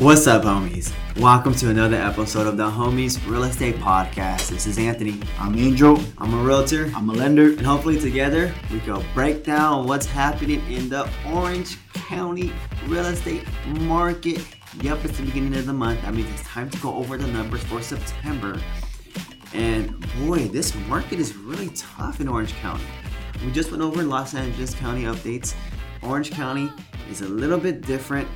What's up, homies? Welcome to another episode of the Homies Real Estate Podcast. This is Anthony. I'm Angel. I'm a realtor. I'm a lender. And hopefully, together, we can break down what's happening in the Orange County real estate market. Yep, it's the beginning of the month. That means it's time to go over the numbers for September. And boy, this market is really tough in Orange County. We just went over Los Angeles County updates. Orange County is a little bit different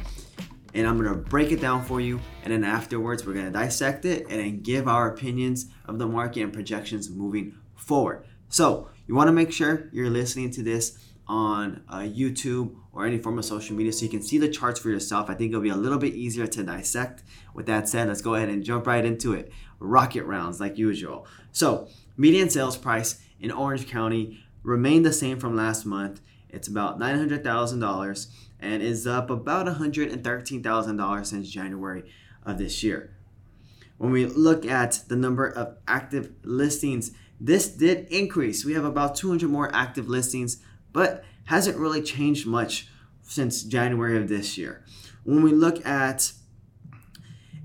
and I'm gonna break it down for you. And then afterwards, we're gonna dissect it and then give our opinions of the market and projections moving forward. So, you wanna make sure you're listening to this on uh, YouTube or any form of social media so you can see the charts for yourself. I think it'll be a little bit easier to dissect. With that said, let's go ahead and jump right into it. Rocket rounds, like usual. So, median sales price in Orange County remained the same from last month. It's about $900,000 and is up about $113,000 since January of this year. When we look at the number of active listings, this did increase. We have about 200 more active listings, but hasn't really changed much since January of this year. When we look at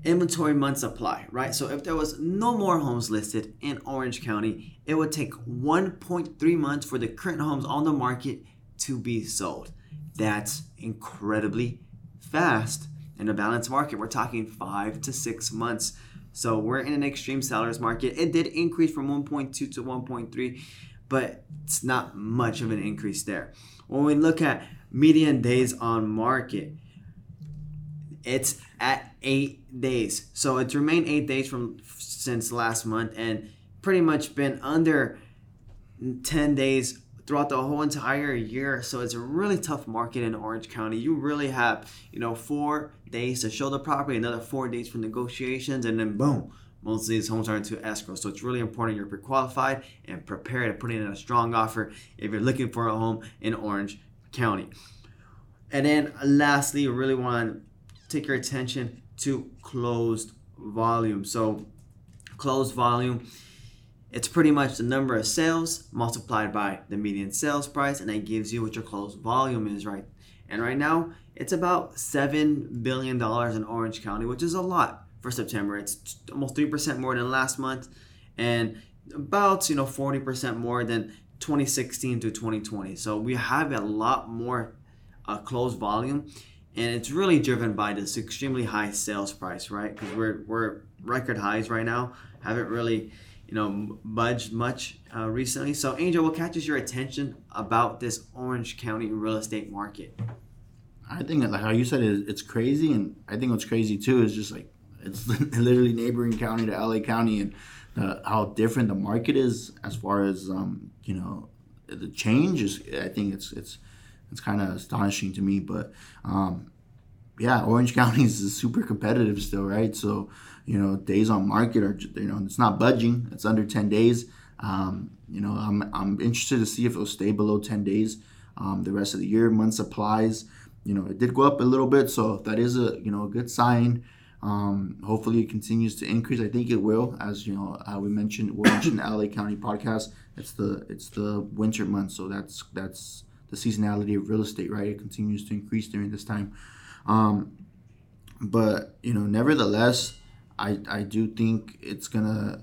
inventory month supply, right? So if there was no more homes listed in Orange County, it would take 1.3 months for the current homes on the market to be sold. That's incredibly fast. In a balanced market, we're talking five to six months. So we're in an extreme seller's market. It did increase from 1.2 to 1.3, but it's not much of an increase there. When we look at median days on market, it's at eight days. So it's remained eight days from since last month and pretty much been under 10 days throughout the whole entire year. So it's a really tough market in Orange County. You really have, you know, four days to show the property, another four days for negotiations, and then boom, most of these homes are into escrow. So it's really important you're pre-qualified and prepared to put in a strong offer if you're looking for a home in Orange County. And then lastly, you really want to take your attention to closed volume. So closed volume it's pretty much the number of sales multiplied by the median sales price, and that gives you what your closed volume is, right? And right now, it's about $7 billion in Orange County, which is a lot for September. It's almost 3% more than last month, and about, you know, 40% more than 2016 to 2020. So we have a lot more uh, closed volume, and it's really driven by this extremely high sales price, right? Because we're, we're record highs right now. Haven't really you know, budged much uh, recently. So, Angel, what catches your attention about this Orange County real estate market? I think, like how you said, it, it's crazy, and I think what's crazy too is just like it's literally neighboring county to LA County, and how different the market is as far as um, you know the change is. I think it's it's it's kind of astonishing to me, but um, yeah, Orange County is super competitive still, right? So you know, days on market are you know it's not budging. It's under ten days. Um, you know, I'm I'm interested to see if it'll stay below ten days um, the rest of the year. Month supplies, you know, it did go up a little bit, so that is a you know a good sign. Um, hopefully, it continues to increase. I think it will, as you know, uh, we mentioned. We mentioned the LA County podcast. It's the it's the winter months, so that's that's the seasonality of real estate, right? It continues to increase during this time. Um, but you know, nevertheless, I I do think it's gonna.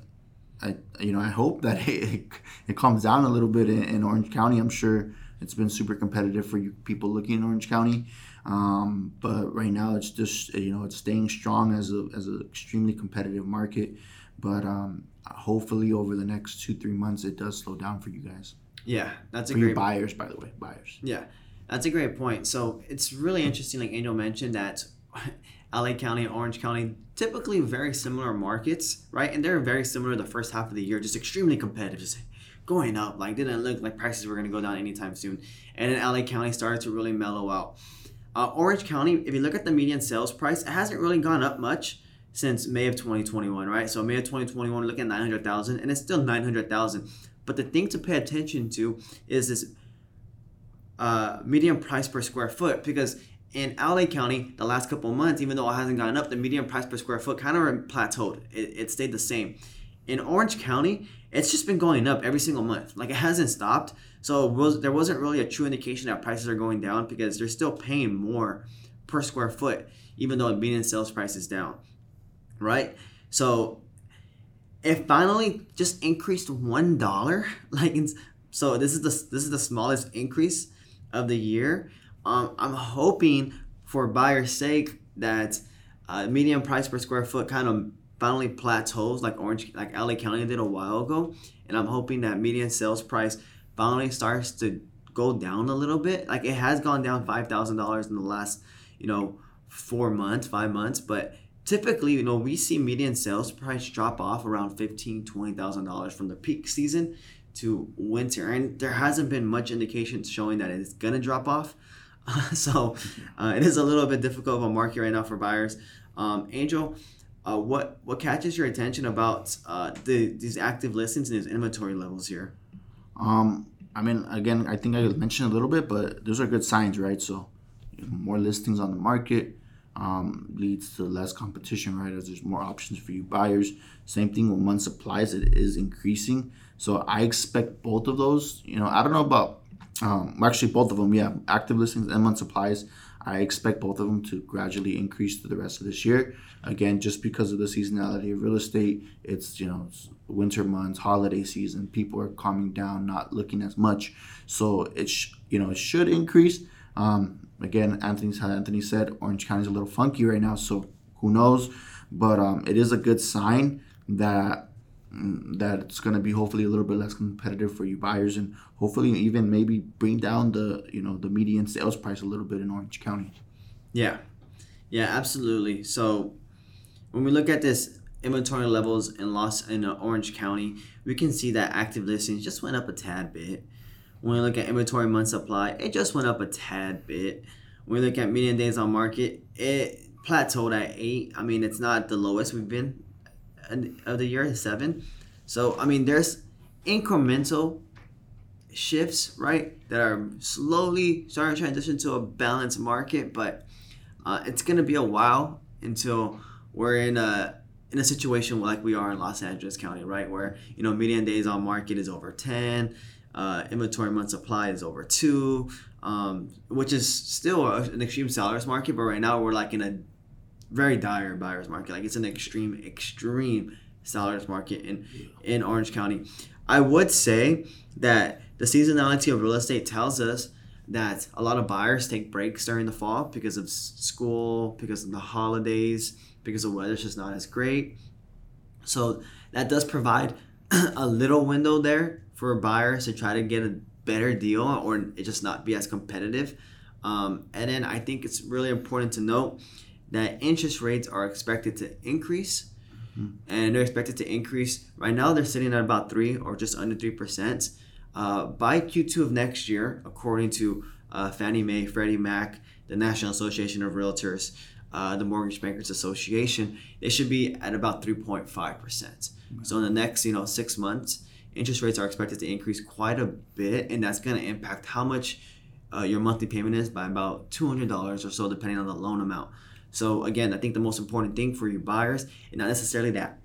I you know I hope that it, it calms down a little bit in, in Orange County. I'm sure it's been super competitive for you people looking in Orange County. Um, but right now it's just you know it's staying strong as a as an extremely competitive market. But um, hopefully over the next two three months it does slow down for you guys. Yeah, that's for a great buyers by the way buyers. Yeah, that's a great point. So it's really interesting, like Angel mentioned, that LA County and Orange County, typically very similar markets, right? And they're very similar the first half of the year, just extremely competitive, just going up. Like didn't look like prices were going to go down anytime soon. And then LA County started to really mellow out. Uh, Orange County, if you look at the median sales price, it hasn't really gone up much since May of 2021, right? So May of 2021, look at 900,000, and it's still 900,000. But the thing to pay attention to is this uh, median price per square foot because in LA County, the last couple months, even though it hasn't gone up, the median price per square foot kind of plateaued. It, it stayed the same. In Orange County, it's just been going up every single month. Like it hasn't stopped. So was, there wasn't really a true indication that prices are going down because they're still paying more per square foot, even though the median sales price is down, right? So it finally just increased one dollar. Like, so this is the this is the smallest increase of the year. Um, I'm hoping for buyer's sake that uh, median price per square foot kind of finally plateaus like Orange, like LA County did a while ago, and I'm hoping that median sales price finally starts to go down a little bit. Like it has gone down five thousand dollars in the last, you know, four months, five months, but typically, you know, we see median sales price drop off around fifteen, twenty thousand dollars from the peak season to winter, and there hasn't been much indication showing that it's gonna drop off. so uh, it is a little bit difficult of a market right now for buyers. Um, Angel, uh, what what catches your attention about uh, the these active listings and these inventory levels here? Um, I mean, again, I think I mentioned a little bit, but those are good signs, right? So, more listings on the market um, leads to less competition, right? As there's more options for you buyers. Same thing with month supplies; it is increasing. So I expect both of those. You know, I don't know about um, actually both of them. Yeah, active listings and month supplies. I expect both of them to gradually increase through the rest of this year. Again, just because of the seasonality of real estate, it's you know it's winter months, holiday season, people are calming down, not looking as much, so it's sh- you know it should increase. Um, again, Anthony's Anthony said, Orange County is a little funky right now, so who knows? But um, it is a good sign that mm, that it's going to be hopefully a little bit less competitive for you buyers and hopefully even maybe bring down the you know the median sales price a little bit in Orange County. Yeah, yeah, absolutely. So when we look at this inventory levels in Los in uh, Orange County, we can see that active listings just went up a tad bit. When we look at inventory month supply, it just went up a tad bit. When we look at median days on market, it plateaued at eight. I mean, it's not the lowest we've been of the year, seven. So I mean, there's incremental shifts, right, that are slowly starting to transition to a balanced market, but uh, it's gonna be a while until we're in a in a situation like we are in Los Angeles County, right, where you know median days on market is over ten, uh, inventory month supply is over two, um, which is still an extreme seller's market, but right now we're like in a very dire buyer's market. Like it's an extreme, extreme seller's market in in Orange County. I would say that the seasonality of real estate tells us that a lot of buyers take breaks during the fall because of school, because of the holidays, because the weather's just not as great. So that does provide a little window there for buyers to try to get a better deal or it just not be as competitive. Um, and then I think it's really important to note that interest rates are expected to increase. Mm-hmm. And they're expected to increase. Right now, they're sitting at about three or just under three percent. Uh, by Q2 of next year, according to uh, Fannie Mae, Freddie Mac, the National Association of Realtors, uh, the Mortgage Bankers Association, they should be at about 3.5 percent. So in the next, you know, six months, interest rates are expected to increase quite a bit, and that's going to impact how much uh, your monthly payment is by about $200 or so, depending on the loan amount. So again, I think the most important thing for your buyers and not necessarily that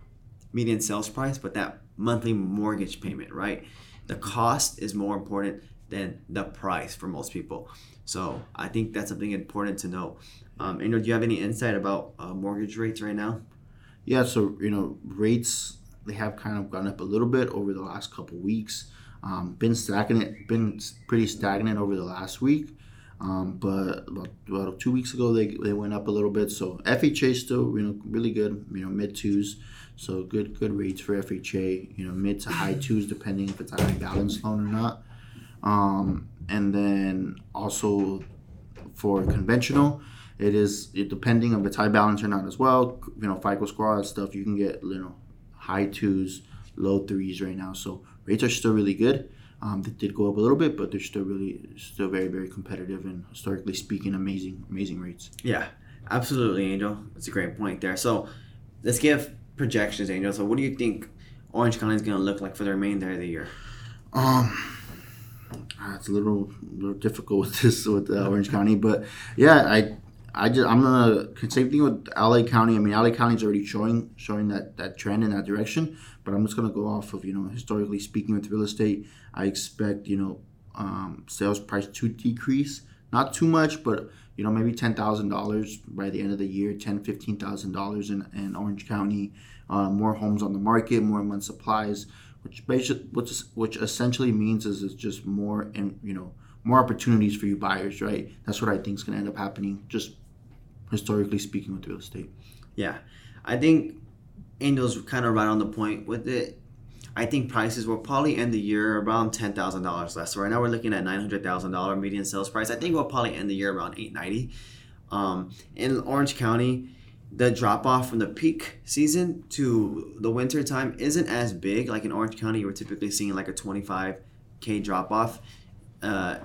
median sales price, but that monthly mortgage payment, right? The cost is more important than the price for most people. So I think that's something important to know. Um, and do you have any insight about uh, mortgage rates right now? Yeah, so you know rates they have kind of gone up a little bit over the last couple weeks. Um, been stagnant, been pretty stagnant over the last week. Um, but about, about, two weeks ago, they, they went up a little bit. So FHA still, you know, really good. You know, mid twos. So good good rates for FHA. You know, mid to high twos, depending if it's a high balance loan or not. Um, and then also for conventional, it is it, depending if it's high balance or not as well. You know, FICO score that stuff. You can get you know high twos, low threes right now. So rates are still really good. Um, they did go up a little bit, but they're still really, still very, very competitive and historically speaking, amazing, amazing rates. Yeah, absolutely, Angel. That's a great point there. So let's give projections, Angel. So what do you think Orange County is going to look like for the remainder of the year? Um, it's a little, little difficult with this with uh, Orange County, but yeah, I I just I'm gonna same thing with LA County. I mean, LA County is already showing showing that that trend in that direction. But I'm just gonna go off of you know historically speaking with real estate. I expect you know um, sales price to decrease not too much, but you know maybe ten thousand dollars by the end of the year, ten fifteen thousand dollars in in Orange County, uh, more homes on the market, more month supplies, which basically which which essentially means is it's just more and you know more opportunities for you buyers, right? That's what I think is going to end up happening, just historically speaking, with real estate. Yeah, I think Angel's kind of right on the point with it. I think prices will probably end the year around ten thousand dollars less. So right now we're looking at nine hundred thousand dollar median sales price. I think we'll probably end the year around eight ninety. Um, in Orange County, the drop off from the peak season to the winter time isn't as big. Like in Orange County, we're typically seeing like a twenty five k drop off. Uh,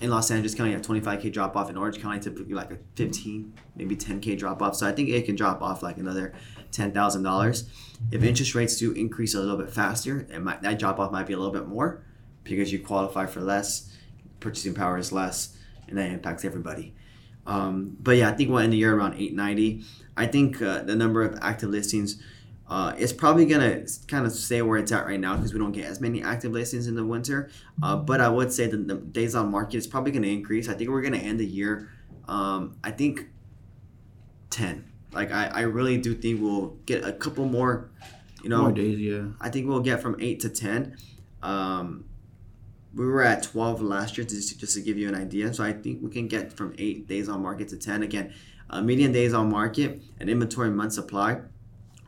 in Los Angeles County, a 25k drop off. In Orange County, typically like a 15, maybe 10k drop off. So I think it can drop off like another $10,000. If interest rates do increase a little bit faster, it might, that drop off might be a little bit more because you qualify for less, purchasing power is less, and that impacts everybody. Um, but yeah, I think we'll end the year around 890. I think uh, the number of active listings uh, is probably gonna kind of stay where it's at right now because we don't get as many active listings in the winter. Uh, but I would say that the days on market is probably gonna increase. I think we're gonna end the year. Um, I think 10 like I, I really do think we'll get a couple more, you know, more days. Yeah, I think we'll get from eight to ten. Um, we were at twelve last year, just just to give you an idea. So I think we can get from eight days on market to ten. Again, uh, median days on market and inventory month supply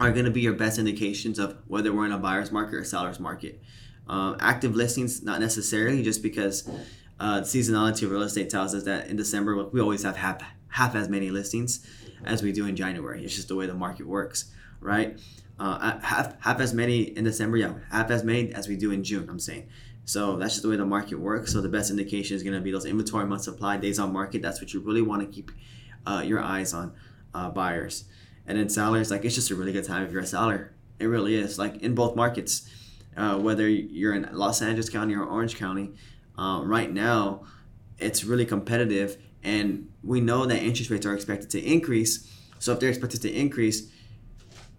are going to be your best indications of whether we're in a buyer's market or seller's market. Um, active listings, not necessarily, just because uh, seasonality of real estate tells us that in December we always have half half as many listings as we do in January. It's just the way the market works, right? Uh, half half as many in December, yeah, half as many as we do in June. I'm saying. So that's just the way the market works. So the best indication is going to be those inventory month supply days on market. That's what you really want to keep uh, your eyes on, uh, buyers. And then sellers, like it's just a really good time if you're a seller. It really is. Like in both markets, uh, whether you're in Los Angeles County or Orange County, uh, right now, it's really competitive and we know that interest rates are expected to increase. So if they're expected to increase,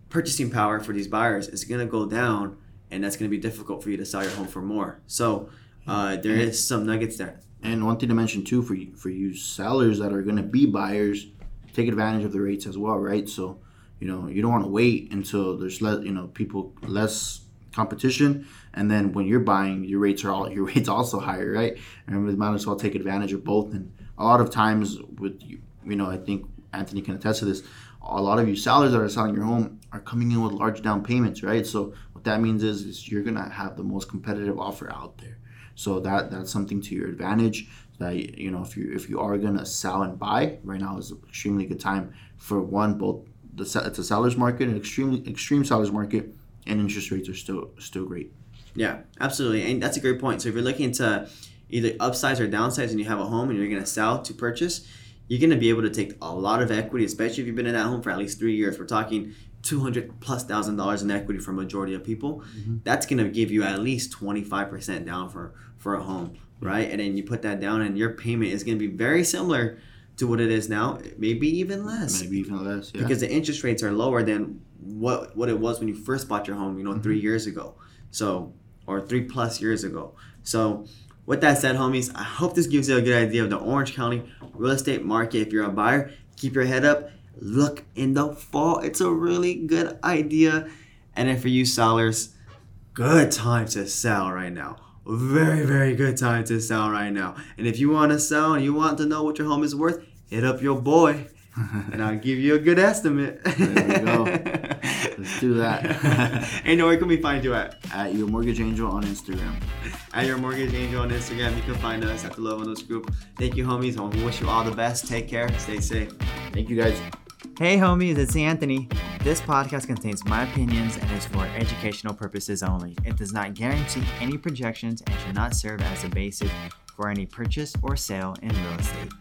purchasing power for these buyers is going to go down, and that's going to be difficult for you to sell your home for more. So uh, there is some nuggets there. And one thing to mention too for you, for you sellers that are going to be buyers, take advantage of the rates as well, right? So you know you don't want to wait until there's less, you know, people less competition, and then when you're buying, your rates are all your rates also higher, right? And we might as well take advantage of both and a lot of times with you, you know, I think Anthony can attest to this. A lot of you sellers that are selling your home are coming in with large down payments, right? So what that means is, is you're gonna have the most competitive offer out there. So that that's something to your advantage. That you know, if you if you are gonna sell and buy, right now is an extremely good time for one both the it's a seller's market, an extremely extreme seller's market, and interest rates are still still great. Yeah, absolutely, and that's a great point. So if you're looking to either upsize or downsize and you have a home and you're going to sell to purchase, you're going to be able to take a lot of equity, especially if you've been in that home for at least three years. We're talking 200 plus thousand dollars in equity for majority of people. Mm-hmm. That's going to give you at least 25% down for, for a home, right? And then you put that down and your payment is going to be very similar to what it is now, maybe even less. Maybe even less, yeah. Because the interest rates are lower than what what it was when you first bought your home, you know, mm-hmm. 3 years ago. So, or 3 plus years ago. So, with that said, homies, I hope this gives you a good idea of the Orange County real estate market. If you're a buyer, keep your head up. Look in the fall. It's a really good idea. And then for you sellers, good time to sell right now. Very, very good time to sell right now. And if you want to sell and you want to know what your home is worth, hit up your boy and I'll give you a good estimate. there we go. Let's do that. and where can we find you at? At Your Mortgage Angel on Instagram. At Your Mortgage Angel on Instagram. You can find us at the Luevanos group. Thank you, homies. I wish you all the best. Take care. Stay safe. Thank you, guys. Hey, homies, it's Anthony. This podcast contains my opinions and is for educational purposes only. It does not guarantee any projections and should not serve as a basis for any purchase or sale in real estate.